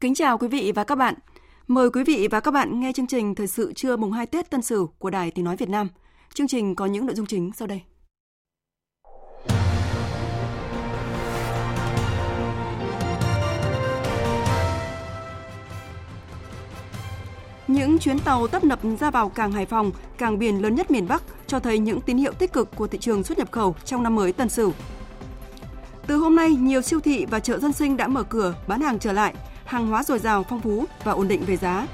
Kính chào quý vị và các bạn. Mời quý vị và các bạn nghe chương trình Thời sự trưa mùng 2 Tết Tân Sửu của Đài Tiếng Nói Việt Nam. Chương trình có những nội dung chính sau đây. Những chuyến tàu tấp nập ra vào cảng Hải Phòng, cảng biển lớn nhất miền Bắc cho thấy những tín hiệu tích cực của thị trường xuất nhập khẩu trong năm mới Tân Sửu. Từ hôm nay, nhiều siêu thị và chợ dân sinh đã mở cửa bán hàng trở lại, hàng hóa dồi dào, phong phú và ổn định về giá.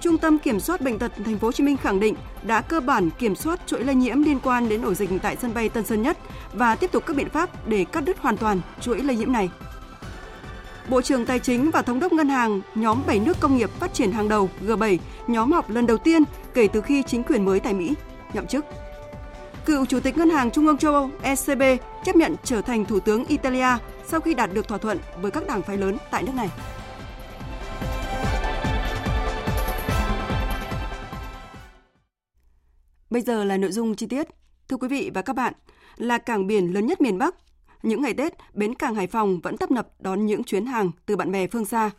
Trung tâm Kiểm soát bệnh tật Thành phố Hồ Chí Minh khẳng định đã cơ bản kiểm soát chuỗi lây nhiễm liên quan đến ổ dịch tại sân bay Tân Sơn Nhất và tiếp tục các biện pháp để cắt đứt hoàn toàn chuỗi lây nhiễm này. Bộ trưởng Tài chính và Thống đốc Ngân hàng nhóm 7 nước công nghiệp phát triển hàng đầu G7 nhóm họp lần đầu tiên kể từ khi chính quyền mới tại Mỹ nhậm chức. Cựu Chủ tịch Ngân hàng Trung ương châu Âu ECB chấp nhận trở thành Thủ tướng Italia sau khi đạt được thỏa thuận với các đảng phái lớn tại nước này. Bây giờ là nội dung chi tiết. Thưa quý vị và các bạn, là cảng biển lớn nhất miền Bắc, những ngày Tết, bến cảng Hải Phòng vẫn tấp nập đón những chuyến hàng từ bạn bè phương xa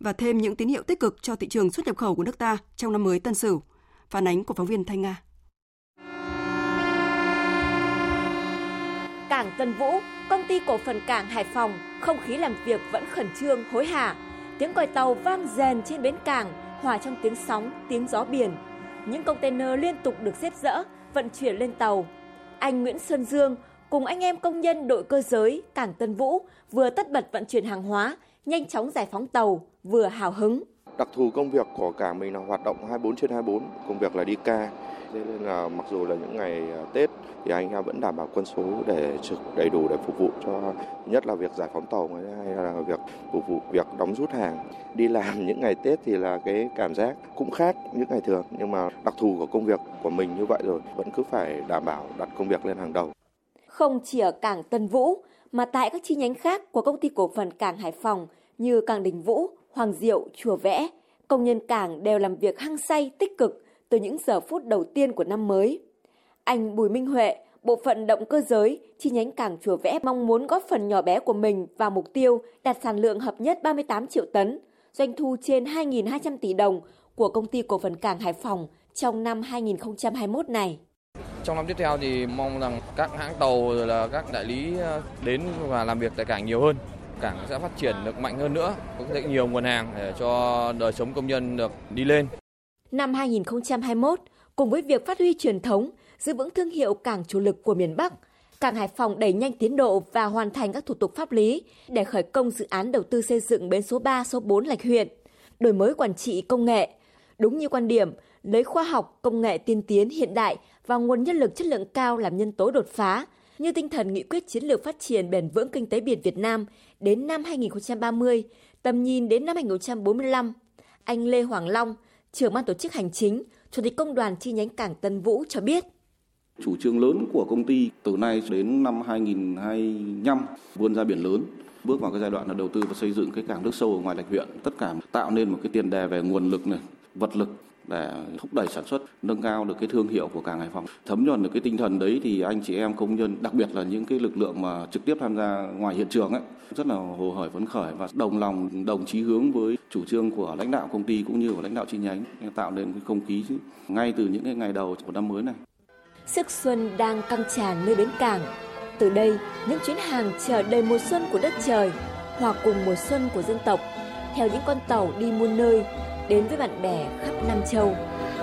và thêm những tín hiệu tích cực cho thị trường xuất nhập khẩu của nước ta trong năm mới Tân Sửu. Phản ánh của phóng viên Thanh Nga. Cảng Tân Vũ, công ty cổ phần cảng Hải Phòng, không khí làm việc vẫn khẩn trương, hối hả. Tiếng còi tàu vang rền trên bến cảng, hòa trong tiếng sóng, tiếng gió biển. Những container liên tục được xếp dỡ, vận chuyển lên tàu. Anh Nguyễn Xuân Dương cùng anh em công nhân đội cơ giới cảng Tân Vũ vừa tất bật vận chuyển hàng hóa, nhanh chóng giải phóng tàu, vừa hào hứng. Đặc thù công việc của cảng mình là hoạt động 24 trên 24, công việc là đi ca. Thế nên là mặc dù là những ngày à, Tết thì anh em vẫn đảm bảo quân số để trực đầy đủ để phục vụ cho nhất là việc giải phóng tàu hay là việc phục vụ việc đóng rút hàng. Đi làm những ngày Tết thì là cái cảm giác cũng khác những ngày thường nhưng mà đặc thù của công việc của mình như vậy rồi vẫn cứ phải đảm bảo đặt công việc lên hàng đầu. Không chỉ ở cảng Tân Vũ mà tại các chi nhánh khác của công ty cổ phần cảng Hải Phòng như cảng Đình Vũ, Hoàng Diệu, Chùa Vẽ, công nhân cảng đều làm việc hăng say tích cực từ những giờ phút đầu tiên của năm mới. Anh Bùi Minh Huệ, bộ phận động cơ giới, chi nhánh cảng Chùa Vẽ mong muốn góp phần nhỏ bé của mình vào mục tiêu đạt sản lượng hợp nhất 38 triệu tấn, doanh thu trên 2.200 tỷ đồng của công ty cổ phần cảng Hải Phòng trong năm 2021 này. Trong năm tiếp theo thì mong rằng các hãng tàu rồi là các đại lý ờ, đến và làm việc tại cảng nhiều hơn. Cảng sẽ phát triển được mạnh hơn nữa, có thể nhiều nguồn hàng để cho đời sống công nhân được đi lên. Năm 2021, cùng với việc phát huy truyền thống, giữ vững thương hiệu cảng chủ lực của miền Bắc, cảng Hải Phòng đẩy nhanh tiến độ và hoàn thành các thủ tục pháp lý để khởi công dự án đầu tư xây dựng bến số 3, số 4 Lạch huyện, đổi mới quản trị công nghệ. Đúng như quan điểm, lấy khoa học, công nghệ tiên tiến hiện đại và nguồn nhân lực chất lượng cao làm nhân tố đột phá, như tinh thần nghị quyết chiến lược phát triển bền vững kinh tế biển Việt Nam đến năm 2030, tầm nhìn đến năm 2045. Anh Lê Hoàng Long, trưởng ban tổ chức hành chính, chủ tịch công đoàn chi nhánh cảng Tân Vũ cho biết. Chủ trương lớn của công ty từ nay đến năm 2025 vươn ra biển lớn, bước vào cái giai đoạn là đầu tư và xây dựng cái cảng nước sâu ở ngoài lạch huyện, tất cả tạo nên một cái tiền đề về nguồn lực này, vật lực để thúc đẩy sản xuất, nâng cao được cái thương hiệu của cảng Hải Phòng. Thấm nhuần được cái tinh thần đấy thì anh chị em công nhân, đặc biệt là những cái lực lượng mà trực tiếp tham gia ngoài hiện trường ấy, rất là hồ hởi phấn khởi và đồng lòng, đồng chí hướng với chủ trương của lãnh đạo công ty cũng như của lãnh đạo chi nhánh tạo nên cái không khí ngay từ những cái ngày đầu của năm mới này. Sức xuân đang căng tràn nơi bến cảng. Từ đây, những chuyến hàng chở đầy mùa xuân của đất trời, hòa cùng mùa xuân của dân tộc, theo những con tàu đi muôn nơi, đến với bạn bè khắp Nam Châu.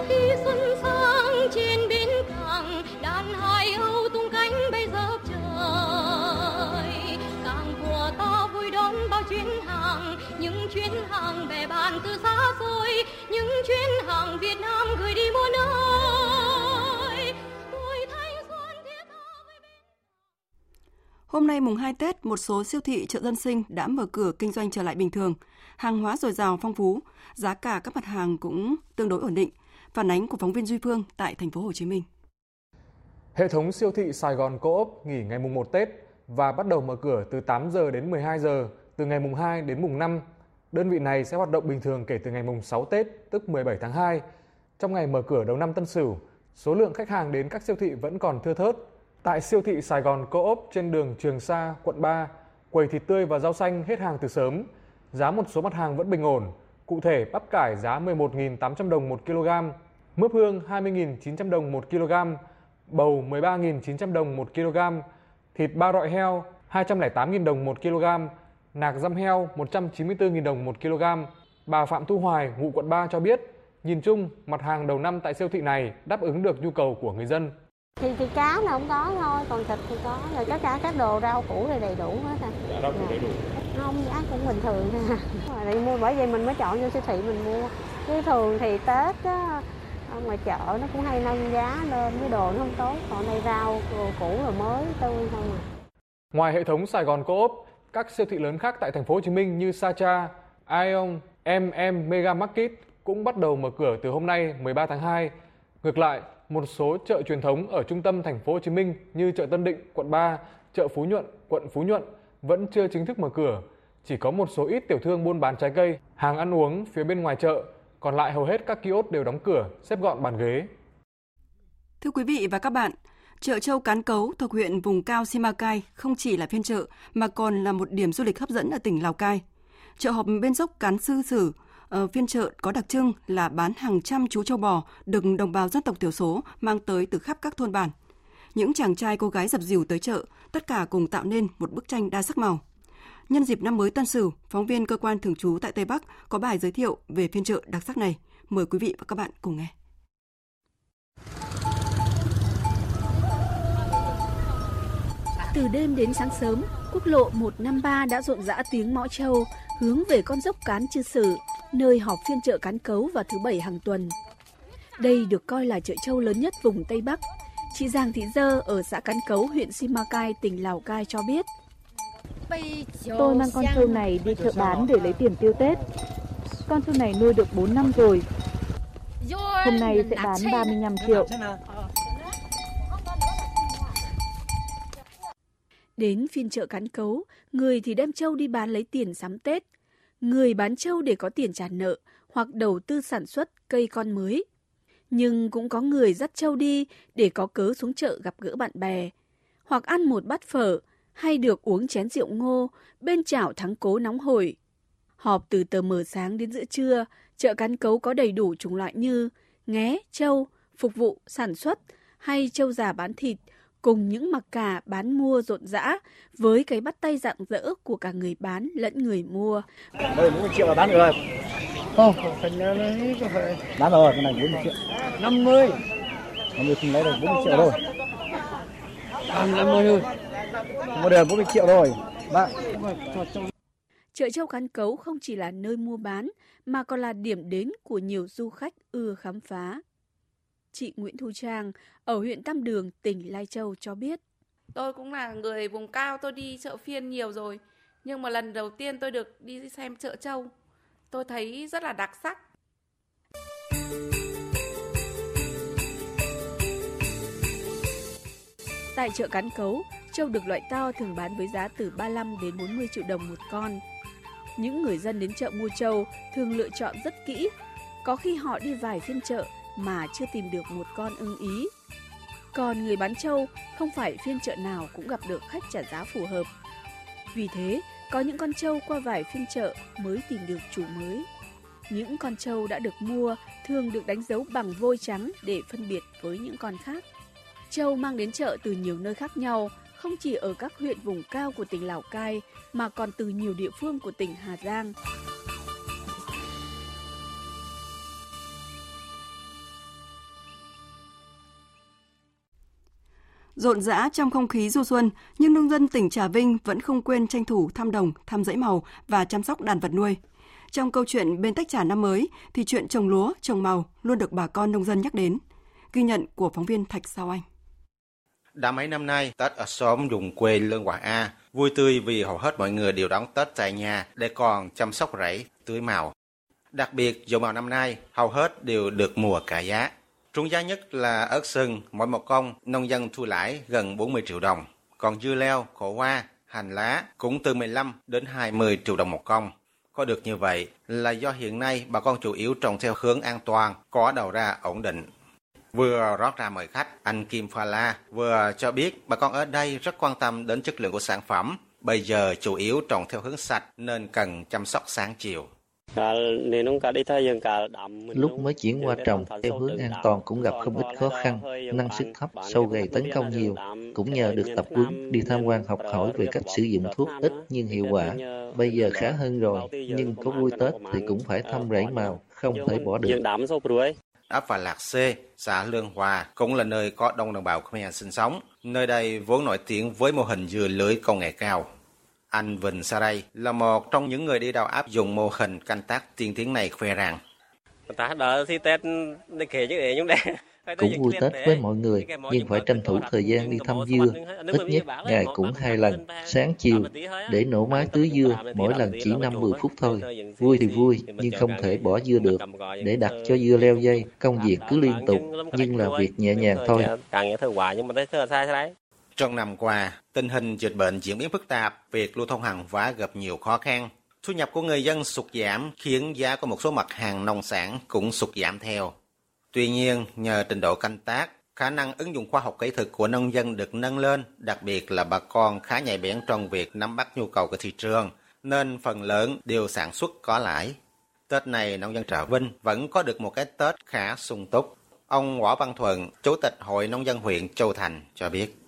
Khi xuân sang trên bến cảng, đàn hải âu tung cánh bay dập trời. Cảng của ta vui đón bao chuyến hàng, những chuyến hàng về bàn từ xa xôi, những chuyến hàng Việt Nam gửi đi muôn nơi. Hôm nay mùng 2 Tết, một số siêu thị chợ dân sinh đã mở cửa kinh doanh trở lại bình thường. Hàng hóa dồi dào phong phú, giá cả các mặt hàng cũng tương đối ổn định. Phản ánh của phóng viên Duy Phương tại thành phố Hồ Chí Minh. Hệ thống siêu thị Sài Gòn Co-op nghỉ ngày mùng 1 Tết và bắt đầu mở cửa từ 8 giờ đến 12 giờ từ ngày mùng 2 đến mùng 5. Đơn vị này sẽ hoạt động bình thường kể từ ngày mùng 6 Tết, tức 17 tháng 2. Trong ngày mở cửa đầu năm Tân Sửu, số lượng khách hàng đến các siêu thị vẫn còn thưa thớt. Tại siêu thị Sài Gòn Co-op trên đường Trường Sa, quận 3, quầy thịt tươi và rau xanh hết hàng từ sớm. Giá một số mặt hàng vẫn bình ổn. Cụ thể, bắp cải giá 11.800 đồng 1 kg, mướp hương 20.900 đồng 1 kg, bầu 13.900 đồng 1 kg, thịt ba rọi heo 208.000 đồng 1 kg, nạc dăm heo 194.000 đồng 1 kg. Bà Phạm Thu Hoài, ngụ quận 3 cho biết, nhìn chung, mặt hàng đầu năm tại siêu thị này đáp ứng được nhu cầu của người dân thì thì cá là không có thôi còn thịt thì có. Rồi tất cả các đồ rau củ thì đầy đủ hết à Rau củ đầy đủ. không giá cũng bình thường à thì mua bởi vì mình mới chọn vô siêu thị mình mua. Chứ thường thì tết á ở ngoài chợ nó cũng hay nâng giá lên cái đồ nó không tốt. Còn đây rau đồ củ rồi mới tươi không à Ngoài hệ thống Sài Gòn Co-op, các siêu thị lớn khác tại thành phố Hồ Chí Minh như Sacha, Aeon, MM Mega Market cũng bắt đầu mở cửa từ hôm nay 13 tháng 2. Ngược lại, một số chợ truyền thống ở trung tâm thành phố Hồ Chí Minh như chợ Tân Định, quận 3, chợ Phú Nhuận, quận Phú Nhuận vẫn chưa chính thức mở cửa. Chỉ có một số ít tiểu thương buôn bán trái cây, hàng ăn uống phía bên ngoài chợ, còn lại hầu hết các kiosk đều đóng cửa, xếp gọn bàn ghế. Thưa quý vị và các bạn, chợ Châu Cán Cấu thuộc huyện vùng cao Simacai không chỉ là phiên chợ mà còn là một điểm du lịch hấp dẫn ở tỉnh Lào Cai. Chợ họp bên dốc Cán Sư Sử, Ờ, phiên chợ có đặc trưng là bán hàng trăm chú châu bò được đồng bào dân tộc thiểu số mang tới từ khắp các thôn bản. Những chàng trai cô gái dập dìu tới chợ, tất cả cùng tạo nên một bức tranh đa sắc màu. Nhân dịp năm mới Tân Sửu, phóng viên cơ quan thường trú tại Tây Bắc có bài giới thiệu về phiên chợ đặc sắc này. Mời quý vị và các bạn cùng nghe. Từ đêm đến sáng sớm, quốc lộ 153 đã rộn rã tiếng mõ trâu hướng về con dốc Cán Chư Sử, nơi họp phiên chợ cán cấu vào thứ bảy hàng tuần. Đây được coi là chợ trâu lớn nhất vùng Tây Bắc. Chị Giàng Thị Dơ ở xã Cán Cấu, huyện Simacai, tỉnh Lào Cai cho biết. Tôi mang con trâu này đi chợ bán để lấy tiền tiêu Tết. Con trâu này nuôi được 4 năm rồi. Hôm nay sẽ bán 35 triệu. Đến phiên chợ cán cấu, người thì đem trâu đi bán lấy tiền sắm Tết. Người bán trâu để có tiền trả nợ hoặc đầu tư sản xuất cây con mới. Nhưng cũng có người dắt trâu đi để có cớ xuống chợ gặp gỡ bạn bè. Hoặc ăn một bát phở hay được uống chén rượu ngô bên chảo thắng cố nóng hổi. Họp từ tờ mờ sáng đến giữa trưa, chợ cán cấu có đầy đủ chủng loại như nghé, trâu, phục vụ, sản xuất hay trâu già bán thịt, cùng những mặc cả bán mua rộn rã với cái bắt tay rạng rỡ của cả người bán lẫn người mua. Đây 40 triệu là bán được rồi. Không, phải. Bán rồi, cái này 40 triệu. 50. 50 không lấy được 40 triệu rồi. 50 thôi. Mua được 40 triệu rồi. Bác. Chợ Châu Cán Cấu không chỉ là nơi mua bán mà còn là điểm đến của nhiều du khách ưa khám phá. Chị Nguyễn Thu Trang ở huyện Tam Đường, tỉnh Lai Châu cho biết. Tôi cũng là người vùng cao, tôi đi chợ phiên nhiều rồi. Nhưng mà lần đầu tiên tôi được đi xem chợ châu, tôi thấy rất là đặc sắc. Tại chợ Cán Cấu, trâu được loại to thường bán với giá từ 35 đến 40 triệu đồng một con. Những người dân đến chợ mua trâu thường lựa chọn rất kỹ, có khi họ đi vài phiên chợ mà chưa tìm được một con ưng ý. Còn người bán trâu không phải phiên chợ nào cũng gặp được khách trả giá phù hợp. Vì thế, có những con trâu qua vài phiên chợ mới tìm được chủ mới. Những con trâu đã được mua thường được đánh dấu bằng vôi trắng để phân biệt với những con khác. Trâu mang đến chợ từ nhiều nơi khác nhau, không chỉ ở các huyện vùng cao của tỉnh Lào Cai mà còn từ nhiều địa phương của tỉnh Hà Giang. Rộn rã trong không khí du xuân, nhưng nông dân tỉnh Trà Vinh vẫn không quên tranh thủ thăm đồng, thăm dãy màu và chăm sóc đàn vật nuôi. Trong câu chuyện bên tách trà năm mới thì chuyện trồng lúa, trồng màu luôn được bà con nông dân nhắc đến. Ghi nhận của phóng viên Thạch Sao Anh. Đã mấy năm nay, Tết ở xóm vùng quê Lương Hòa A vui tươi vì hầu hết mọi người đều đón Tết tại nhà để còn chăm sóc rẫy, tưới màu. Đặc biệt, dầu màu năm nay hầu hết đều được mùa cả giá. Trung giá nhất là ớt sừng, mỗi một công nông dân thu lãi gần 40 triệu đồng. Còn dưa leo, khổ hoa, hành lá cũng từ 15 đến 20 triệu đồng một công. Có được như vậy là do hiện nay bà con chủ yếu trồng theo hướng an toàn, có đầu ra ổn định. Vừa rót ra mời khách, anh Kim Pha La vừa cho biết bà con ở đây rất quan tâm đến chất lượng của sản phẩm. Bây giờ chủ yếu trồng theo hướng sạch nên cần chăm sóc sáng chiều. Lúc mới chuyển qua trồng theo hướng an toàn cũng gặp không ít khó khăn, năng suất thấp, sâu gầy tấn công nhiều. Cũng nhờ được tập huấn, đi tham quan học hỏi về cách sử dụng thuốc ít nhưng hiệu quả. Bây giờ khá hơn rồi, nhưng có vui Tết thì cũng phải thăm rẫy màu, không thể bỏ được. ấp và Lạc C, xã Lương Hòa cũng là nơi có đông đồng bào Khmer sinh sống. Nơi đây vốn nổi tiếng với mô hình dừa lưới công nghệ cao. Anh Vinh Saray là một trong những người đi đầu áp dụng mô hình canh tác tiên tiến này khoe rằng cũng vui Tết với mọi người, nhưng phải tranh thủ thời gian đi thăm dưa, ít nhất ngày cũng hai lần, sáng chiều, để nổ máy tưới dưa, mỗi lần chỉ 5-10 phút thôi. Vui thì vui, nhưng không thể bỏ dưa được. Để đặt cho dưa leo dây, công việc cứ liên tục, nhưng là việc nhẹ nhàng thôi. Trong năm qua, tình hình dịch bệnh diễn biến phức tạp, việc lưu thông hàng hóa gặp nhiều khó khăn. Thu nhập của người dân sụt giảm khiến giá của một số mặt hàng nông sản cũng sụt giảm theo. Tuy nhiên, nhờ trình độ canh tác, khả năng ứng dụng khoa học kỹ thuật của nông dân được nâng lên, đặc biệt là bà con khá nhạy bén trong việc nắm bắt nhu cầu của thị trường, nên phần lớn đều sản xuất có lãi. Tết này, nông dân Trà Vinh vẫn có được một cái Tết khá sung túc. Ông Võ Văn Thuận, Chủ tịch Hội Nông dân huyện Châu Thành cho biết.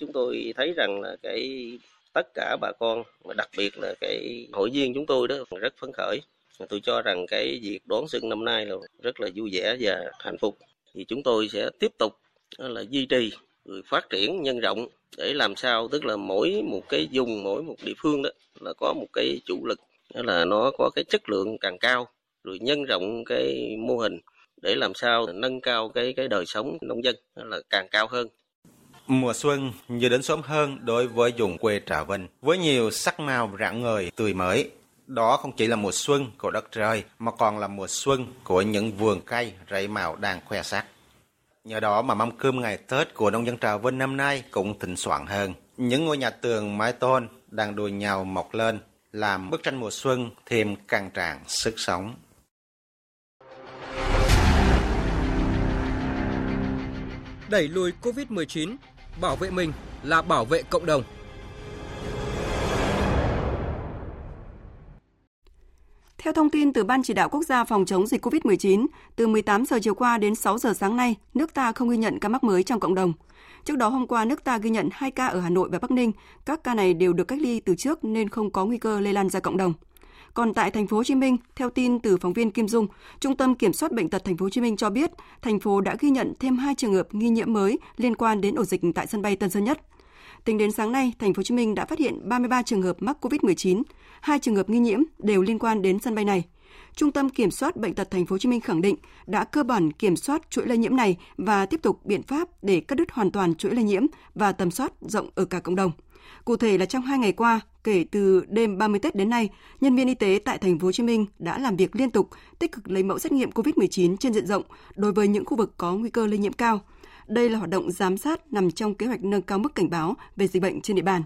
Chúng tôi thấy rằng là cái tất cả bà con, và đặc biệt là cái hội viên chúng tôi đó rất phấn khởi. Tôi cho rằng cái việc đón xuân năm nay là rất là vui vẻ và hạnh phúc. Thì chúng tôi sẽ tiếp tục là duy trì rồi phát triển nhân rộng để làm sao tức là mỗi một cái vùng mỗi một địa phương đó là có một cái chủ lực đó là nó có cái chất lượng càng cao rồi nhân rộng cái mô hình để làm sao nâng cao cái cái đời sống nông dân là càng cao hơn. Mùa xuân như đến sớm hơn đối với vùng quê Trà Vinh, với nhiều sắc màu rạng ngời, tươi mới. Đó không chỉ là mùa xuân của đất trời, mà còn là mùa xuân của những vườn cây rẫy màu đang khoe sắc. Nhờ đó mà mâm cơm ngày Tết của nông dân Trà Vinh năm nay cũng thịnh soạn hơn. Những ngôi nhà tường mái tôn đang đùi nhau mọc lên, làm bức tranh mùa xuân thêm càng tràn sức sống. Đẩy lùi Covid-19, bảo vệ mình là bảo vệ cộng đồng. Theo thông tin từ Ban chỉ đạo quốc gia phòng chống dịch COVID-19, từ 18 giờ chiều qua đến 6 giờ sáng nay, nước ta không ghi nhận ca mắc mới trong cộng đồng. Trước đó hôm qua, nước ta ghi nhận 2 ca ở Hà Nội và Bắc Ninh. Các ca này đều được cách ly từ trước nên không có nguy cơ lây lan ra cộng đồng. Còn tại thành phố Hồ Chí Minh, theo tin từ phóng viên Kim Dung, Trung tâm Kiểm soát bệnh tật thành phố Hồ Chí Minh cho biết, thành phố đã ghi nhận thêm 2 trường hợp nghi nhiễm mới liên quan đến ổ dịch tại sân bay Tân Sơn Nhất. Tính đến sáng nay, thành phố Hồ Chí Minh đã phát hiện 33 trường hợp mắc COVID-19, hai trường hợp nghi nhiễm đều liên quan đến sân bay này. Trung tâm Kiểm soát bệnh tật thành phố Hồ Chí Minh khẳng định đã cơ bản kiểm soát chuỗi lây nhiễm này và tiếp tục biện pháp để cắt đứt hoàn toàn chuỗi lây nhiễm và tầm soát rộng ở cả cộng đồng. Cụ thể là trong hai ngày qua, kể từ đêm 30 Tết đến nay, nhân viên y tế tại thành phố Hồ Chí Minh đã làm việc liên tục, tích cực lấy mẫu xét nghiệm COVID-19 trên diện rộng đối với những khu vực có nguy cơ lây nhiễm cao. Đây là hoạt động giám sát nằm trong kế hoạch nâng cao mức cảnh báo về dịch bệnh trên địa bàn.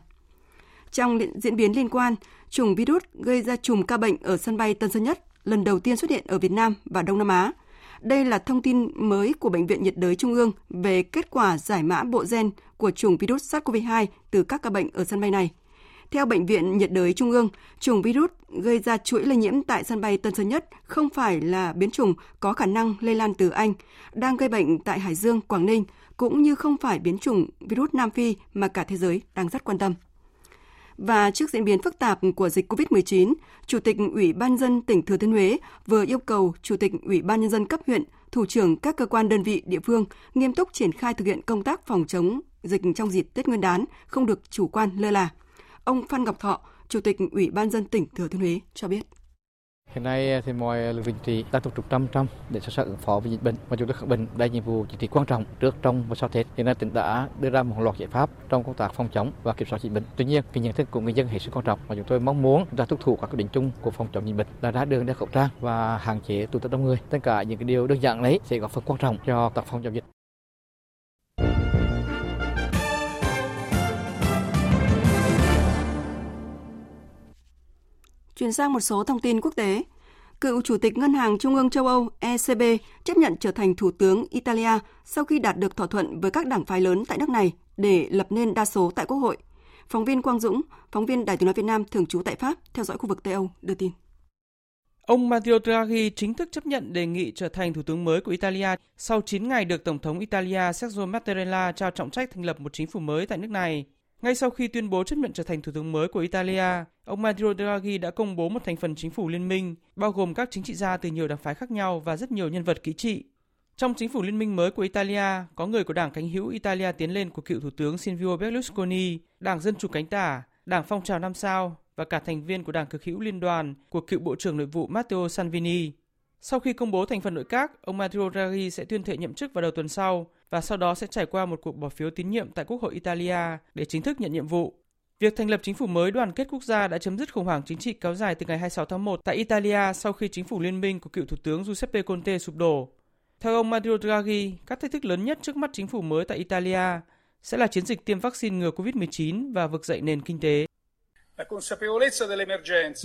Trong diễn biến liên quan, chủng virus gây ra chùm ca bệnh ở sân bay Tân Sơn Nhất lần đầu tiên xuất hiện ở Việt Nam và Đông Nam Á. Đây là thông tin mới của Bệnh viện nhiệt đới Trung ương về kết quả giải mã bộ gen của chủng virus SARS-CoV-2 từ các ca bệnh ở sân bay này. Theo Bệnh viện nhiệt đới Trung ương, chủng virus gây ra chuỗi lây nhiễm tại sân bay Tân Sơn Nhất không phải là biến chủng có khả năng lây lan từ Anh, đang gây bệnh tại Hải Dương, Quảng Ninh, cũng như không phải biến chủng virus Nam Phi mà cả thế giới đang rất quan tâm. Và trước diễn biến phức tạp của dịch COVID-19, Chủ tịch Ủy ban dân tỉnh Thừa Thiên Huế vừa yêu cầu Chủ tịch Ủy ban nhân dân cấp huyện, thủ trưởng các cơ quan đơn vị địa phương nghiêm túc triển khai thực hiện công tác phòng chống dịch trong dịp Tết Nguyên đán, không được chủ quan lơ là. Ông Phan Ngọc Thọ, Chủ tịch Ủy ban dân tỉnh Thừa Thiên Huế cho biết. Hiện nay ờ, thì mọi lực lượng trị đang tập trung trăm trăm để sẵn sàng ứng phó với dịch bệnh và chúng tôi khẳng định đây là nhiệm vụ chính trị quan trọng trước trong và sau Tết. Hiện nay tỉnh đã đưa ra một loạt giải pháp trong công tác phòng chống và kiểm soát dịch bệnh. Tuy nhiên, cái nhận thức của người dân hết sức quan trọng và chúng tôi mong muốn chúng ta tuân thủ các quy định chung của phòng chống dịch bệnh là ra đường đeo khẩu trang và hạn chế tụ tập đông người. Tất cả những cái điều đơn giản đấy sẽ góp phần quan trọng cho tác phòng chống dịch. Chuyển sang một số thông tin quốc tế. Cựu Chủ tịch Ngân hàng Trung ương châu Âu ECB chấp nhận trở thành Thủ tướng Italia sau khi đạt được thỏa thuận với các đảng phái lớn tại nước này để lập nên đa số tại Quốc hội. Phóng viên Quang Dũng, phóng viên Đài tiếng nói Việt Nam thường trú tại Pháp, theo dõi khu vực Tây Âu, đưa tin. Ông Matteo Draghi chính thức chấp nhận đề nghị trở thành thủ tướng mới của Italia sau 9 ngày được Tổng thống Italia Sergio Mattarella trao trọng trách thành lập một chính phủ mới tại nước này. Ngay sau khi tuyên bố chấp nhận trở thành thủ tướng mới của Italia, ông Matteo Draghi đã công bố một thành phần chính phủ liên minh, bao gồm các chính trị gia từ nhiều đảng phái khác nhau và rất nhiều nhân vật kỹ trị. Trong chính phủ liên minh mới của Italia, có người của đảng cánh hữu Italia tiến lên của cựu thủ tướng Silvio Berlusconi, đảng Dân chủ cánh tả, đảng phong trào năm sao và cả thành viên của đảng cực hữu liên đoàn của cựu Bộ trưởng Nội vụ Matteo Salvini. Sau khi công bố thành phần nội các, ông Matteo Draghi sẽ tuyên thệ nhậm chức vào đầu tuần sau và sau đó sẽ trải qua một cuộc bỏ phiếu tín nhiệm tại Quốc hội Italia để chính thức nhận nhiệm vụ. Việc thành lập chính phủ mới đoàn kết quốc gia đã chấm dứt khủng hoảng chính trị kéo dài từ ngày 26 tháng 1 tại Italia sau khi chính phủ liên minh của cựu thủ tướng Giuseppe Conte sụp đổ. Theo ông Matteo Draghi, các thách thức lớn nhất trước mắt chính phủ mới tại Italia sẽ là chiến dịch tiêm vaccine ngừa COVID-19 và vực dậy nền kinh tế.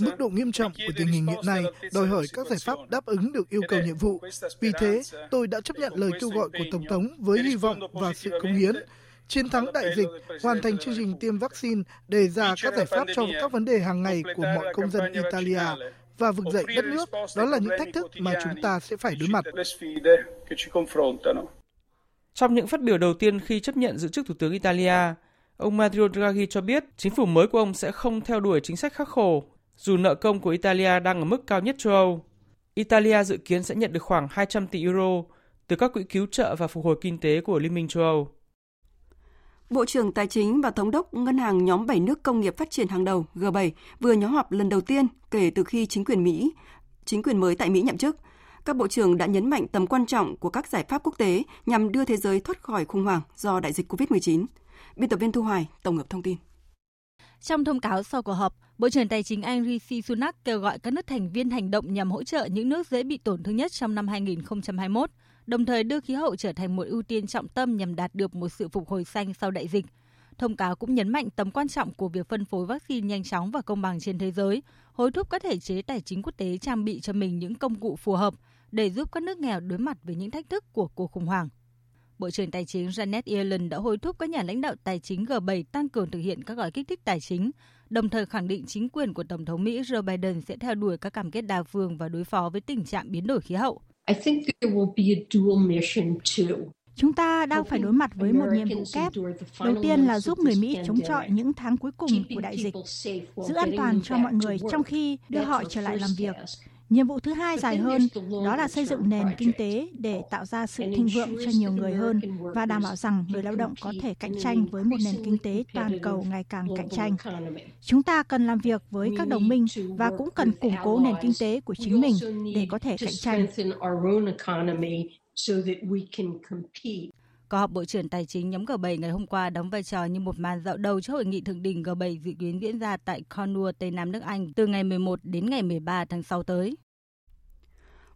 Mức độ nghiêm trọng của tình hình hiện nay đòi hỏi các giải pháp đáp ứng được yêu cầu nhiệm vụ. Vì thế, tôi đã chấp nhận lời kêu gọi của Tổng thống với hy vọng và sự cống hiến. Chiến thắng đại dịch, hoàn thành chương trình tiêm vaccine, đề ra các giải pháp cho các vấn đề hàng ngày của mọi công dân Italia và vực dậy đất nước, đó là những thách thức mà chúng ta sẽ phải đối mặt. Trong những phát biểu đầu tiên khi chấp nhận giữ chức Thủ tướng Italia, Ông Mario Draghi cho biết chính phủ mới của ông sẽ không theo đuổi chính sách khắc khổ, dù nợ công của Italia đang ở mức cao nhất châu Âu. Italia dự kiến sẽ nhận được khoảng 200 tỷ euro từ các quỹ cứu trợ và phục hồi kinh tế của Liên minh châu Âu. Bộ trưởng Tài chính và Thống đốc Ngân hàng nhóm 7 nước công nghiệp phát triển hàng đầu G7 vừa nhóm họp lần đầu tiên kể từ khi chính quyền Mỹ, chính quyền mới tại Mỹ nhậm chức. Các bộ trưởng đã nhấn mạnh tầm quan trọng của các giải pháp quốc tế nhằm đưa thế giới thoát khỏi khủng hoảng do đại dịch COVID-19. Biên tập viên Thu Hoài tổng hợp thông tin. Trong thông cáo sau cuộc họp, Bộ trưởng Tài chính Anh Rishi Sunak kêu gọi các nước thành viên hành động nhằm hỗ trợ những nước dễ bị tổn thương nhất trong năm 2021, đồng thời đưa khí hậu trở thành một ưu tiên trọng tâm nhằm đạt được một sự phục hồi xanh sau đại dịch. Thông cáo cũng nhấn mạnh tầm quan trọng của việc phân phối vaccine nhanh chóng và công bằng trên thế giới, hối thúc các thể chế tài chính quốc tế trang bị cho mình những công cụ phù hợp để giúp các nước nghèo đối mặt với những thách thức của cuộc khủng hoảng. Bộ trưởng Tài chính Janet Yellen đã hối thúc các nhà lãnh đạo tài chính G7 tăng cường thực hiện các gói kích thích tài chính, đồng thời khẳng định chính quyền của Tổng thống Mỹ Joe Biden sẽ theo đuổi các cam kết đa phương và đối phó với tình trạng biến đổi khí hậu. Chúng ta đang phải đối mặt với một nhiệm vụ kép. Đầu tiên là giúp người Mỹ chống chọi những tháng cuối cùng của đại dịch, giữ an toàn cho mọi người trong khi đưa họ trở lại làm việc. Nhiệm vụ thứ hai dài hơn, đó là xây dựng nền kinh tế để tạo ra sự thịnh vượng cho nhiều người hơn và đảm bảo rằng người lao động có thể cạnh tranh với một nền kinh tế toàn cầu ngày càng cạnh tranh. Chúng ta cần làm việc với các đồng minh và cũng cần củng cố nền kinh tế của chính mình để có thể cạnh tranh. Cuộc họp Bộ trưởng Tài chính nhóm G7 ngày hôm qua đóng vai trò như một màn dạo đầu cho hội nghị thượng đỉnh G7 dự kiến diễn ra tại Cornwall, Tây Nam nước Anh từ ngày 11 đến ngày 13 tháng 6 tới.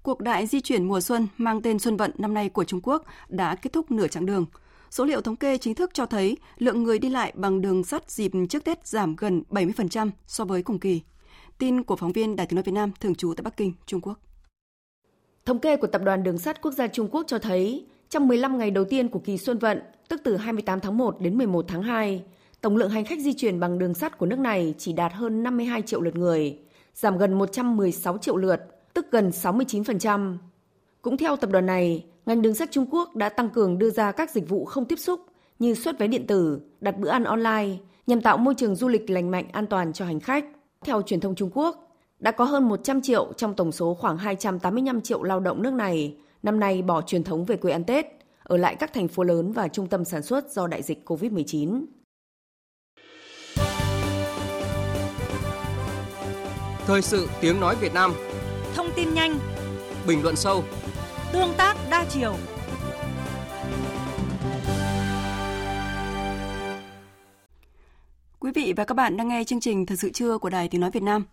Cuộc đại di chuyển mùa xuân mang tên Xuân Vận năm nay của Trung Quốc đã kết thúc nửa chặng đường. Số liệu thống kê chính thức cho thấy lượng người đi lại bằng đường sắt dịp trước Tết giảm gần 70% so với cùng kỳ. Tin của phóng viên Đài tiếng nói Việt Nam thường trú tại Bắc Kinh, Trung Quốc. Thống kê của Tập đoàn Đường sắt Quốc gia Trung Quốc cho thấy, trong 15 ngày đầu tiên của kỳ Xuân Vận, tức từ 28 tháng 1 đến 11 tháng 2, tổng lượng hành khách di chuyển bằng đường sắt của nước này chỉ đạt hơn 52 triệu lượt người, giảm gần 116 triệu lượt, tức gần 69%. Cũng theo tập đoàn này, ngành đường sắt Trung Quốc đã tăng cường đưa ra các dịch vụ không tiếp xúc như xuất vé điện tử, đặt bữa ăn online nhằm tạo môi trường du lịch lành mạnh an toàn cho hành khách. Theo truyền thông Trung Quốc, đã có hơn 100 triệu trong tổng số khoảng 285 triệu lao động nước này năm nay bỏ truyền thống về quê ăn Tết, ở lại các thành phố lớn và trung tâm sản xuất do đại dịch COVID-19. Thời sự tiếng nói Việt Nam tin nhanh, bình luận sâu, tương tác đa chiều. Quý vị và các bạn đang nghe chương trình Thời sự trưa của Đài Tiếng Nói Việt Nam.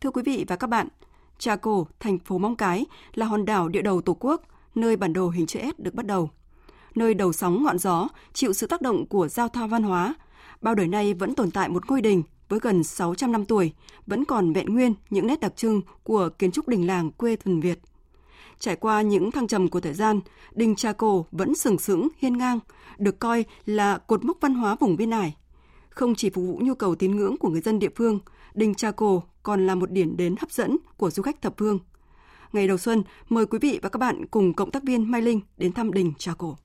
Thưa quý vị và các bạn, Trà Cổ, thành phố Móng Cái là hòn đảo địa đầu Tổ quốc, nơi bản đồ hình chữ S được bắt đầu. Nơi đầu sóng ngọn gió, chịu sự tác động của giao thoa văn hóa, bao đời nay vẫn tồn tại một ngôi đình với gần 600 năm tuổi, vẫn còn vẹn nguyên những nét đặc trưng của kiến trúc đình làng quê thuần Việt. Trải qua những thăng trầm của thời gian, đình Trà Cổ vẫn sừng sững, hiên ngang, được coi là cột mốc văn hóa vùng biên ải. Không chỉ phục vụ nhu cầu tín ngưỡng của người dân địa phương, đình Trà Cổ còn là một điểm đến hấp dẫn của du khách thập phương. Ngày đầu xuân, mời quý vị và các bạn cùng cộng tác viên Mai Linh đến thăm đình Trà Cổ.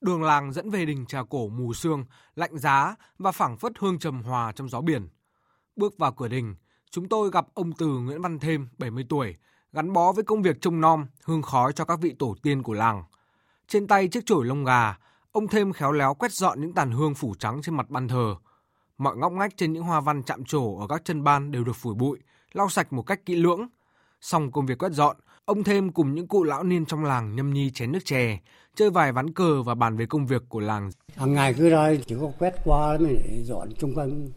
Đường làng dẫn về đình Trà Cổ mù sương, lạnh giá và phảng phất hương trầm hòa trong gió biển. Bước vào cửa đình, chúng tôi gặp ông Từ Nguyễn Văn Thêm, 70 tuổi, gắn bó với công việc trông nom, hương khói cho các vị tổ tiên của làng. Trên tay chiếc chổi lông gà, ông Thêm khéo léo quét dọn những tàn hương phủ trắng trên mặt ban thờ. Mọi ngóc ngách trên những hoa văn chạm trổ ở các chân ban đều được phủi bụi, lau sạch một cách kỹ lưỡng. Xong công việc quét dọn, ông Thêm cùng những cụ lão niên trong làng nhâm nhi chén nước chè, chơi vài ván cờ và bàn về công việc của làng. Hàng ngày cứ ra chỉ có quét qua mới dọn chung quanh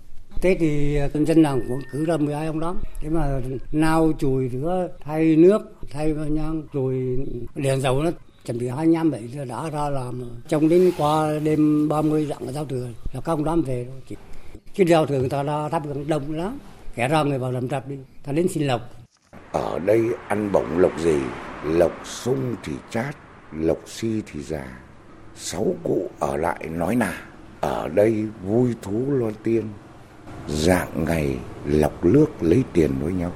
Tết thì dân làng cũng cứ ra 12 ông lắm. Thế mà nao chùi nữa, thay nước, thay nhang, rồi đèn dầu nó chuẩn bị 25 vậy đã ra làm. Trong đến qua đêm 30 dặn giao thừa là các ông đám về. Cái giao thừa người ta ra thắp gần đông lắm. Kẻ ra người vào làm trạp đi, ta đến xin lộc. Ở đây ăn bổng lộc gì? Lộc sung thì chát, lộc si thì già. Sáu cụ ở lại nói nà. Ở đây vui thú loan tiên, dạng ngày lọc nước lấy tiền với nhau.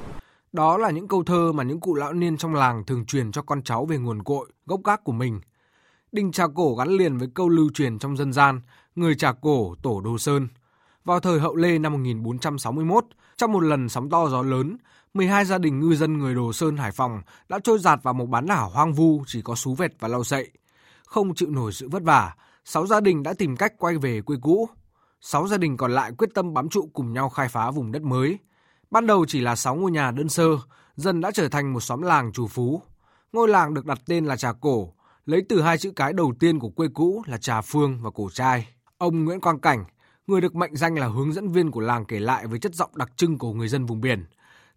Đó là những câu thơ mà những cụ lão niên trong làng thường truyền cho con cháu về nguồn cội, gốc gác của mình. Đình Trà Cổ gắn liền với câu lưu truyền trong dân gian, người Trà Cổ tổ Đồ Sơn. Vào thời hậu Lê năm 1461, trong một lần sóng to gió lớn, 12 gia đình ngư dân người Đồ Sơn Hải Phòng đã trôi giạt vào một bán đảo hoang vu chỉ có sú vẹt và lau sậy. Không chịu nổi sự vất vả, 6 gia đình đã tìm cách quay về quê cũ. 6 gia đình còn lại quyết tâm bám trụ cùng nhau khai phá vùng đất mới. Ban đầu chỉ là 6 ngôi nhà đơn sơ, dần đã trở thành một xóm làng chủ phú. Ngôi làng được đặt tên là Trà Cổ, lấy từ hai chữ cái đầu tiên của quê cũ là Trà Phương và Cổ Trai. Ông Nguyễn Quang Cảnh, người được mệnh danh là hướng dẫn viên của làng kể lại với chất giọng đặc trưng của người dân vùng biển.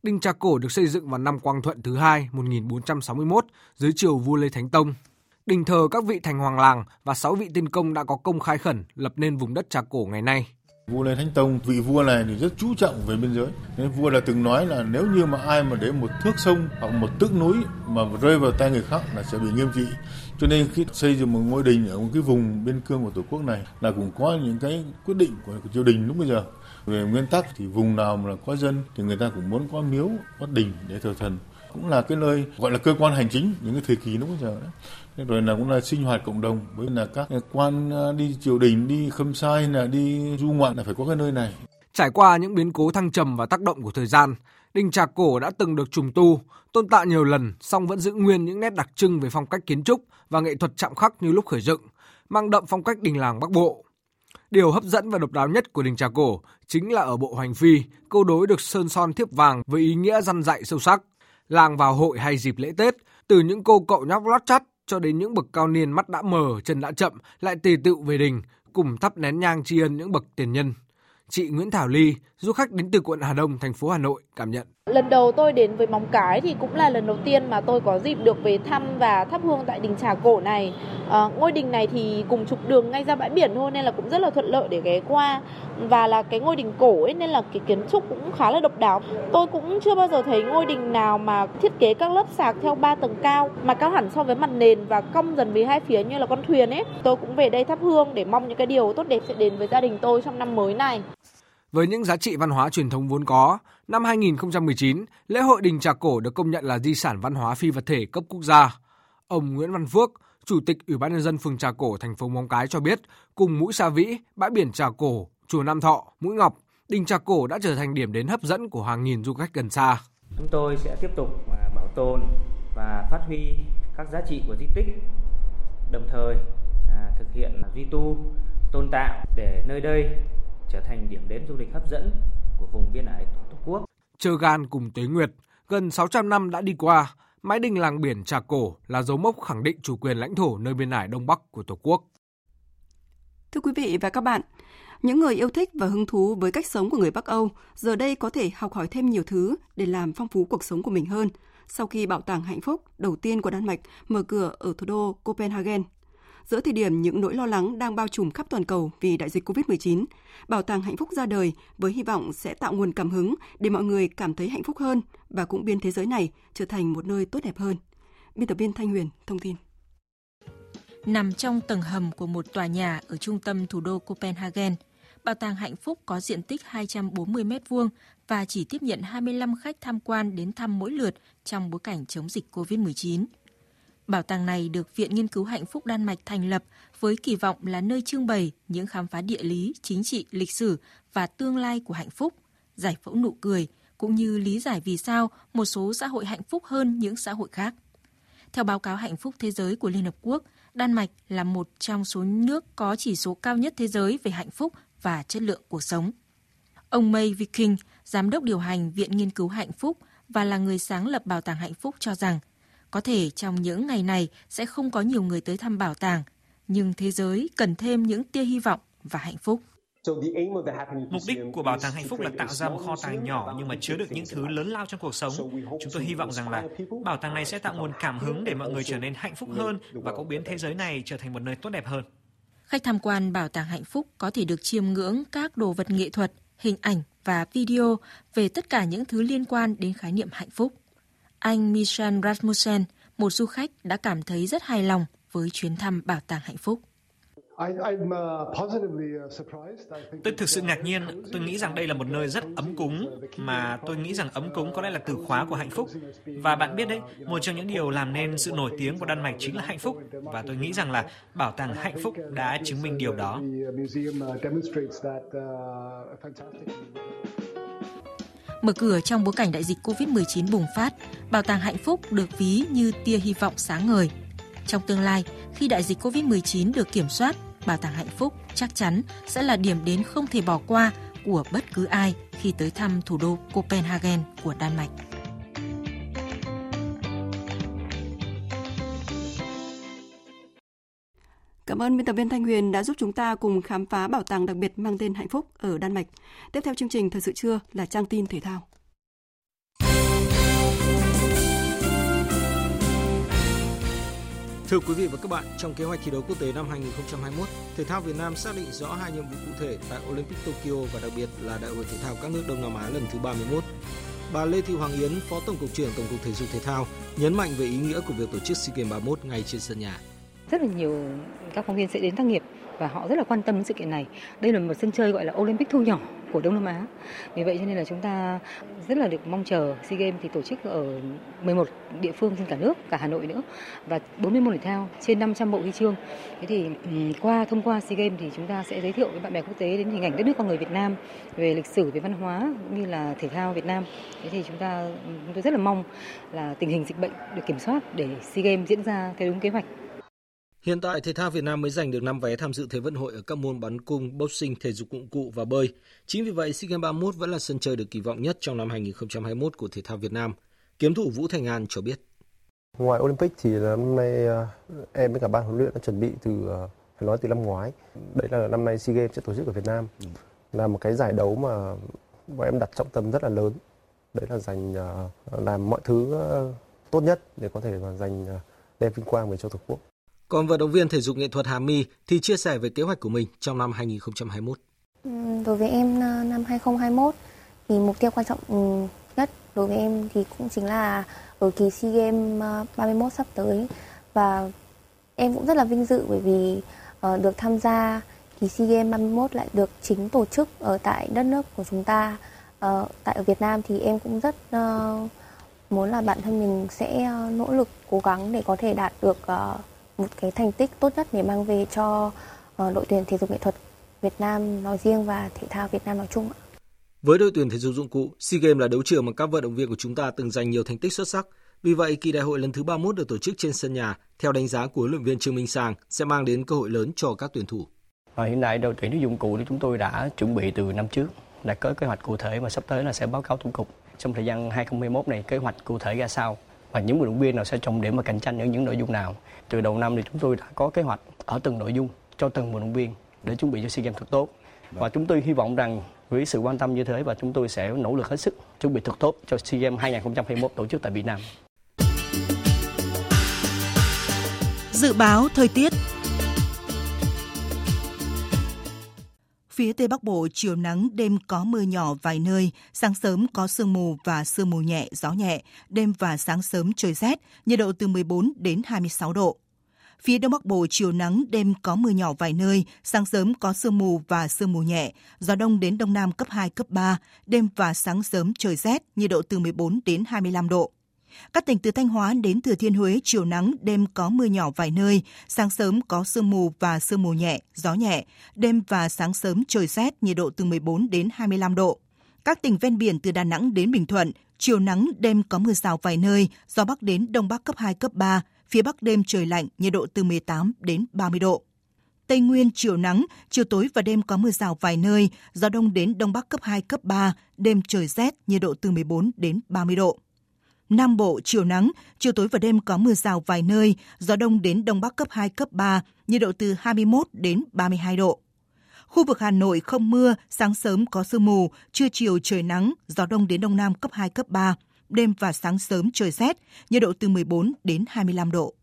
Đình Trà Cổ được xây dựng vào năm Quang Thuận thứ hai 1461 dưới triều vua Lê Thánh Tông. Đình thờ các vị thành hoàng làng và 6 vị tiên công đã có công khai khẩn lập nên vùng đất Trà Cổ ngày nay. Vua Lê Thánh Tông, vị vua này thì rất chú trọng về biên giới. Nên vua là từng nói là nếu như mà ai mà để một thước sông hoặc một tước núi mà rơi vào tay người khác là sẽ bị nghiêm trị. Cho nên khi xây dựng một ngôi đình ở một cái vùng biên cương của tổ quốc này là cũng có những cái quyết định của, của triều đình lúc bây giờ. Về nguyên tắc thì vùng nào mà là có dân thì người ta cũng muốn có miếu, có đình để thờ thần. Cũng là cái nơi gọi là cơ quan hành chính những cái thời kỳ lúc bây giờ đấy rồi là cũng là sinh hoạt cộng đồng với là các quan à, đi triều đình đi khâm sai là đi du ngoạn là phải có cái nơi này. Trải qua những biến cố thăng trầm và tác động của thời gian đình trà cổ đã từng được trùng tu tôn tạo nhiều lần song vẫn giữ nguyên những nét đặc trưng về phong cách kiến trúc và nghệ thuật chạm khắc như lúc khởi dựng mang đậm phong cách đình làng bắc bộ Điều hấp dẫn và độc đáo nhất của đình Trà Cổ chính là ở bộ hoành phi, câu đối được sơn son thiếp vàng với ý nghĩa răn dạy sâu sắc. Làng vào hội hay dịp lễ Tết, từ những cô cậu nhóc lót chắt cho đến những bậc cao niên mắt đã mờ, chân đã chậm lại tề tựu về đình, cùng thắp nén nhang tri ân những bậc tiền nhân. Chị Nguyễn Thảo Ly, du khách đến từ quận Hà Đông, thành phố Hà Nội, cảm nhận. Lần đầu tôi đến với Móng Cái thì cũng là lần đầu tiên mà tôi có dịp được về thăm và thắp hương tại đình Trà Cổ này. À, ngôi đình này thì cùng trục đường ngay ra bãi biển thôi nên là cũng rất là thuận lợi để ghé qua và là cái ngôi đình cổ ấy nên là cái kiến trúc cũng khá là độc đáo. Tôi cũng chưa bao giờ thấy ngôi đình nào mà thiết kế các lớp sạc theo 3 tầng cao mà cao hẳn so với mặt nền và cong dần về hai phía như là con thuyền ấy. Tôi cũng về đây thắp hương để mong những cái điều tốt đẹp sẽ đến với gia đình tôi trong năm mới này. Với những giá trị văn hóa truyền thống vốn có, năm 2019, lễ hội Đình Trà Cổ được công nhận là di sản văn hóa phi vật thể cấp quốc gia. Ông Nguyễn Văn Phước, Chủ tịch Ủy ban nhân dân phường Trà Cổ, thành phố Móng Cái cho biết, cùng mũi Sa Vĩ, bãi biển Trà Cổ, chùa Nam Thọ, mũi Ngọc, Đình Trà Cổ đã trở thành điểm đến hấp dẫn của hàng nghìn du khách gần xa. Chúng tôi sẽ tiếp tục à, bảo tồn và phát huy các giá trị của di tích, đồng thời à, thực hiện duy tu, tôn tạo để nơi đây trở thành điểm đến du lịch hấp dẫn của vùng biên ải Tổ quốc. Chơi gan cùng Tuế Nguyệt, Gần 600 năm đã đi qua, mái đình làng biển Trà Cổ là dấu mốc khẳng định chủ quyền lãnh thổ nơi biên ải Đông Bắc của Tổ quốc. Thưa quý vị và các bạn, những người yêu thích và hứng thú với cách sống của người Bắc Âu giờ đây có thể học hỏi thêm nhiều thứ để làm phong phú cuộc sống của mình hơn sau khi bảo tàng hạnh phúc đầu tiên của Đan Mạch mở cửa ở thủ đô Copenhagen. Giữa thời điểm những nỗi lo lắng đang bao trùm khắp toàn cầu vì đại dịch COVID-19, Bảo tàng Hạnh phúc ra đời với hy vọng sẽ tạo nguồn cảm hứng để mọi người cảm thấy hạnh phúc hơn và cũng biến thế giới này trở thành một nơi tốt đẹp hơn. Biên tập viên Thanh Huyền thông tin. Nằm trong tầng hầm của một tòa nhà ở trung tâm thủ đô Copenhagen, Bảo tàng Hạnh phúc có diện tích 240 m2 và chỉ tiếp nhận 25 khách tham quan đến thăm mỗi lượt trong bối cảnh chống dịch COVID-19. Bảo tàng này được Viện Nghiên cứu Hạnh phúc Đan Mạch thành lập với kỳ vọng là nơi trưng bày những khám phá địa lý, chính trị, lịch sử và tương lai của hạnh phúc, giải phẫu nụ cười, cũng như lý giải vì sao một số xã hội hạnh phúc hơn những xã hội khác. Theo báo cáo hạnh phúc thế giới của Liên Hợp Quốc, Đan Mạch là một trong số nước có chỉ số cao nhất thế giới về hạnh phúc và chất lượng cuộc sống. Ông May Viking, giám đốc điều hành Viện Nghiên cứu Hạnh phúc và là người sáng lập Bảo tàng Hạnh phúc cho rằng có thể trong những ngày này sẽ không có nhiều người tới thăm bảo tàng, nhưng thế giới cần thêm những tia hy vọng và hạnh phúc. Mục đích của Bảo tàng Hạnh phúc là tạo ra một kho tàng nhỏ nhưng mà chứa được những thứ lớn lao trong cuộc sống. Chúng tôi hy vọng rằng là bảo tàng này sẽ tạo nguồn cảm hứng để mọi người trở nên hạnh phúc hơn và cũng biến thế giới này trở thành một nơi tốt đẹp hơn. Khách tham quan Bảo tàng Hạnh phúc có thể được chiêm ngưỡng các đồ vật nghệ thuật, hình ảnh và video về tất cả những thứ liên quan đến khái niệm hạnh phúc. Anh Michel Rasmussen, một du khách đã cảm thấy rất hài lòng với chuyến thăm Bảo tàng Hạnh phúc. Tôi thực sự ngạc nhiên, tôi nghĩ rằng đây là một nơi rất ấm cúng, mà tôi nghĩ rằng ấm cúng có lẽ là từ khóa của hạnh phúc. Và bạn biết đấy, một trong những điều làm nên sự nổi tiếng của Đan Mạch chính là hạnh phúc. Và tôi nghĩ rằng là Bảo tàng Hạnh phúc đã chứng minh điều đó. Mở cửa trong bối cảnh đại dịch COVID-19 bùng phát, Bảo tàng Hạnh phúc được ví như tia hy vọng sáng ngời. Trong tương lai, khi đại dịch COVID-19 được kiểm soát, Bảo tàng Hạnh phúc chắc chắn sẽ là điểm đến không thể bỏ qua của bất cứ ai khi tới thăm thủ đô Copenhagen của Đan Mạch. Cảm ơn biên tập viên Thanh Huyền đã giúp chúng ta cùng khám phá bảo tàng đặc biệt mang tên Hạnh phúc ở Đan Mạch. Tiếp theo chương trình Thời sự trưa là trang tin thể thao. Thưa quý vị và các bạn, trong kế hoạch thi đấu quốc tế năm 2021, thể thao Việt Nam xác định rõ hai nhiệm vụ cụ thể tại Olympic Tokyo và đặc biệt là Đại hội thể thao các nước Đông Nam Á lần thứ 31. Bà Lê Thị Hoàng Yến, Phó Tổng cục trưởng Tổng cục Thể dục Thể thao, nhấn mạnh về ý nghĩa của việc tổ chức SEA Games 31 ngay trên sân nhà rất là nhiều các phóng viên sẽ đến tác nghiệp và họ rất là quan tâm đến sự kiện này. Đây là một sân chơi gọi là Olympic thu nhỏ của Đông Nam Á. Vì vậy cho nên là chúng ta rất là được mong chờ SEA Games thì tổ chức ở 11 địa phương trên cả nước, cả Hà Nội nữa và 40 môn thể thao trên 500 bộ huy chương. Thế thì qua thông qua SEA Games thì chúng ta sẽ giới thiệu với bạn bè quốc tế đến hình ảnh đất nước con người Việt Nam về lịch sử, về văn hóa cũng như là thể thao Việt Nam. Thế thì chúng ta chúng tôi rất là mong là tình hình dịch bệnh được kiểm soát để SEA Games diễn ra theo đúng kế hoạch Hiện tại, thể thao Việt Nam mới giành được 5 vé tham dự Thế vận hội ở các môn bắn cung, boxing, thể dục dụng cụ và bơi. Chính vì vậy, SEA Games 31 vẫn là sân chơi được kỳ vọng nhất trong năm 2021 của thể thao Việt Nam. Kiếm thủ Vũ Thành An cho biết. Ngoài Olympic thì năm nay à, em với cả ban huấn luyện đã chuẩn bị từ à, phải nói từ năm ngoái. Đấy là năm nay SEA Games sẽ tổ chức ở Việt Nam. Ừ. Là một cái giải đấu mà bọn em đặt trọng tâm rất là lớn. Đấy là dành à, làm mọi thứ tốt nhất để có thể dành đem vinh quang về cho Tổ quốc. Còn vận động viên thể dục nghệ thuật Hà My thì chia sẻ về kế hoạch của mình trong năm 2021. Ừ, đối với em ờ, năm 2021 thì mục tiêu quan trọng ừ, nhất đối với em thì cũng chính là ở kỳ SEA Games ờ, 31 sắp tới và em cũng rất là vinh dự bởi vì ờ, được tham gia kỳ SEA Games 31 lại được chính tổ chức ở tại đất nước của chúng ta. tại ở Việt Nam thì em cũng rất muốn là bản thân mình sẽ nỗ lực, cố gắng để có thể đạt được một cái thành tích tốt nhất để mang về cho uh, đội tuyển thể dục nghệ thuật Việt Nam nói riêng và thể thao Việt Nam nói chung. Với đội tuyển thể dục dụng cụ, SEA Games là đấu trường mà các vận động viên của chúng ta từng giành nhiều thành tích xuất sắc. Vì vậy, kỳ đại hội lần thứ 31 được tổ chức trên sân nhà, theo đánh giá của huấn luyện viên Trương Minh Sang, sẽ mang đến cơ hội lớn cho các tuyển thủ. À, hiện tại đội tuyển thể dụng cụ thì chúng tôi đã chuẩn bị từ năm trước, đã có kế hoạch cụ thể và sắp tới là sẽ báo cáo tổng cục trong thời gian 2021 này kế hoạch cụ thể ra sao và những vận động viên nào sẽ trọng điểm và cạnh tranh ở những nội dung nào. Từ đầu năm thì chúng tôi đã có kế hoạch ở từng nội dung cho từng vận động viên để chuẩn bị cho SEA Games thật tốt. Và chúng tôi hy vọng rằng với sự quan tâm như thế và chúng tôi sẽ nỗ lực hết sức chuẩn bị thật tốt cho SEA Games 2021 tổ chức tại Việt Nam. Dự báo thời tiết Phía Tây Bắc Bộ chiều nắng, đêm có mưa nhỏ vài nơi, sáng sớm có sương mù và sương mù nhẹ, gió nhẹ, đêm và sáng sớm trời rét, nhiệt độ từ 14 đến 26 độ. Phía Đông Bắc Bộ chiều nắng, đêm có mưa nhỏ vài nơi, sáng sớm có sương mù và sương mù nhẹ, gió đông đến đông nam cấp 2, cấp 3, đêm và sáng sớm trời rét, nhiệt độ từ 14 đến 25 độ. Các tỉnh từ Thanh Hóa đến Thừa Thiên Huế chiều nắng, đêm có mưa nhỏ vài nơi, sáng sớm có sương mù và sương mù nhẹ, gió nhẹ, đêm và sáng sớm trời rét, nhiệt độ từ 14 đến 25 độ. Các tỉnh ven biển từ Đà Nẵng đến Bình Thuận, chiều nắng, đêm có mưa rào vài nơi, gió bắc đến đông bắc cấp 2, cấp 3, phía bắc đêm trời lạnh, nhiệt độ từ 18 đến 30 độ. Tây Nguyên chiều nắng, chiều tối và đêm có mưa rào vài nơi, gió đông đến đông bắc cấp 2, cấp 3, đêm trời rét, nhiệt độ từ 14 đến 30 độ. Nam Bộ chiều nắng, chiều tối và đêm có mưa rào vài nơi, gió đông đến đông bắc cấp 2, cấp 3, nhiệt độ từ 21 đến 32 độ. Khu vực Hà Nội không mưa, sáng sớm có sương mù, trưa chiều trời nắng, gió đông đến đông nam cấp 2, cấp 3, đêm và sáng sớm trời rét, nhiệt độ từ 14 đến 25 độ.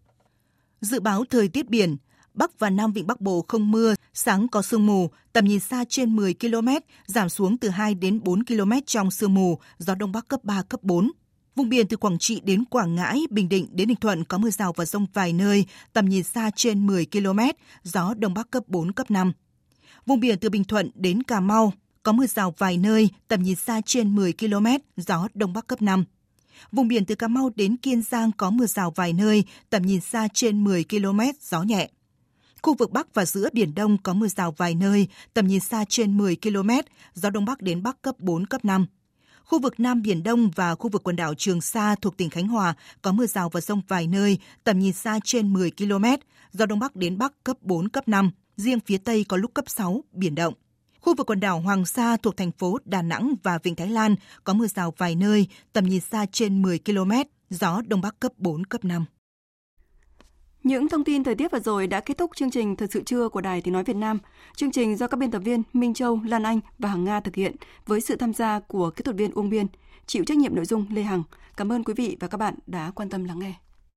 Dự báo thời tiết biển, Bắc và Nam Vịnh Bắc Bộ không mưa, sáng có sương mù, tầm nhìn xa trên 10 km, giảm xuống từ 2 đến 4 km trong sương mù, gió Đông Bắc cấp 3, cấp 4. Vùng biển từ Quảng Trị đến Quảng Ngãi, Bình Định đến Ninh Thuận có mưa rào và rông vài nơi, tầm nhìn xa trên 10 km, gió Đông Bắc cấp 4, cấp 5. Vùng biển từ Bình Thuận đến Cà Mau có mưa rào vài nơi, tầm nhìn xa trên 10 km, gió Đông Bắc cấp 5. Vùng biển từ Cà Mau đến Kiên Giang có mưa rào vài nơi, tầm nhìn xa trên 10 km, gió nhẹ. Khu vực Bắc và giữa Biển Đông có mưa rào vài nơi, tầm nhìn xa trên 10 km, gió Đông Bắc đến Bắc cấp 4, cấp 5. Khu vực Nam Biển Đông và khu vực quần đảo Trường Sa thuộc tỉnh Khánh Hòa có mưa rào và rông vài nơi, tầm nhìn xa trên 10 km, gió Đông Bắc đến Bắc cấp 4, cấp 5, riêng phía Tây có lúc cấp 6, biển động. Khu vực quần đảo Hoàng Sa thuộc thành phố Đà Nẵng và Vịnh Thái Lan có mưa rào vài nơi, tầm nhìn xa trên 10 km, gió Đông Bắc cấp 4, cấp 5. Những thông tin thời tiết vừa rồi đã kết thúc chương trình Thật sự trưa của Đài Tiếng Nói Việt Nam. Chương trình do các biên tập viên Minh Châu, Lan Anh và Hằng Nga thực hiện với sự tham gia của kỹ thuật viên Uông Biên, chịu trách nhiệm nội dung Lê Hằng. Cảm ơn quý vị và các bạn đã quan tâm lắng nghe.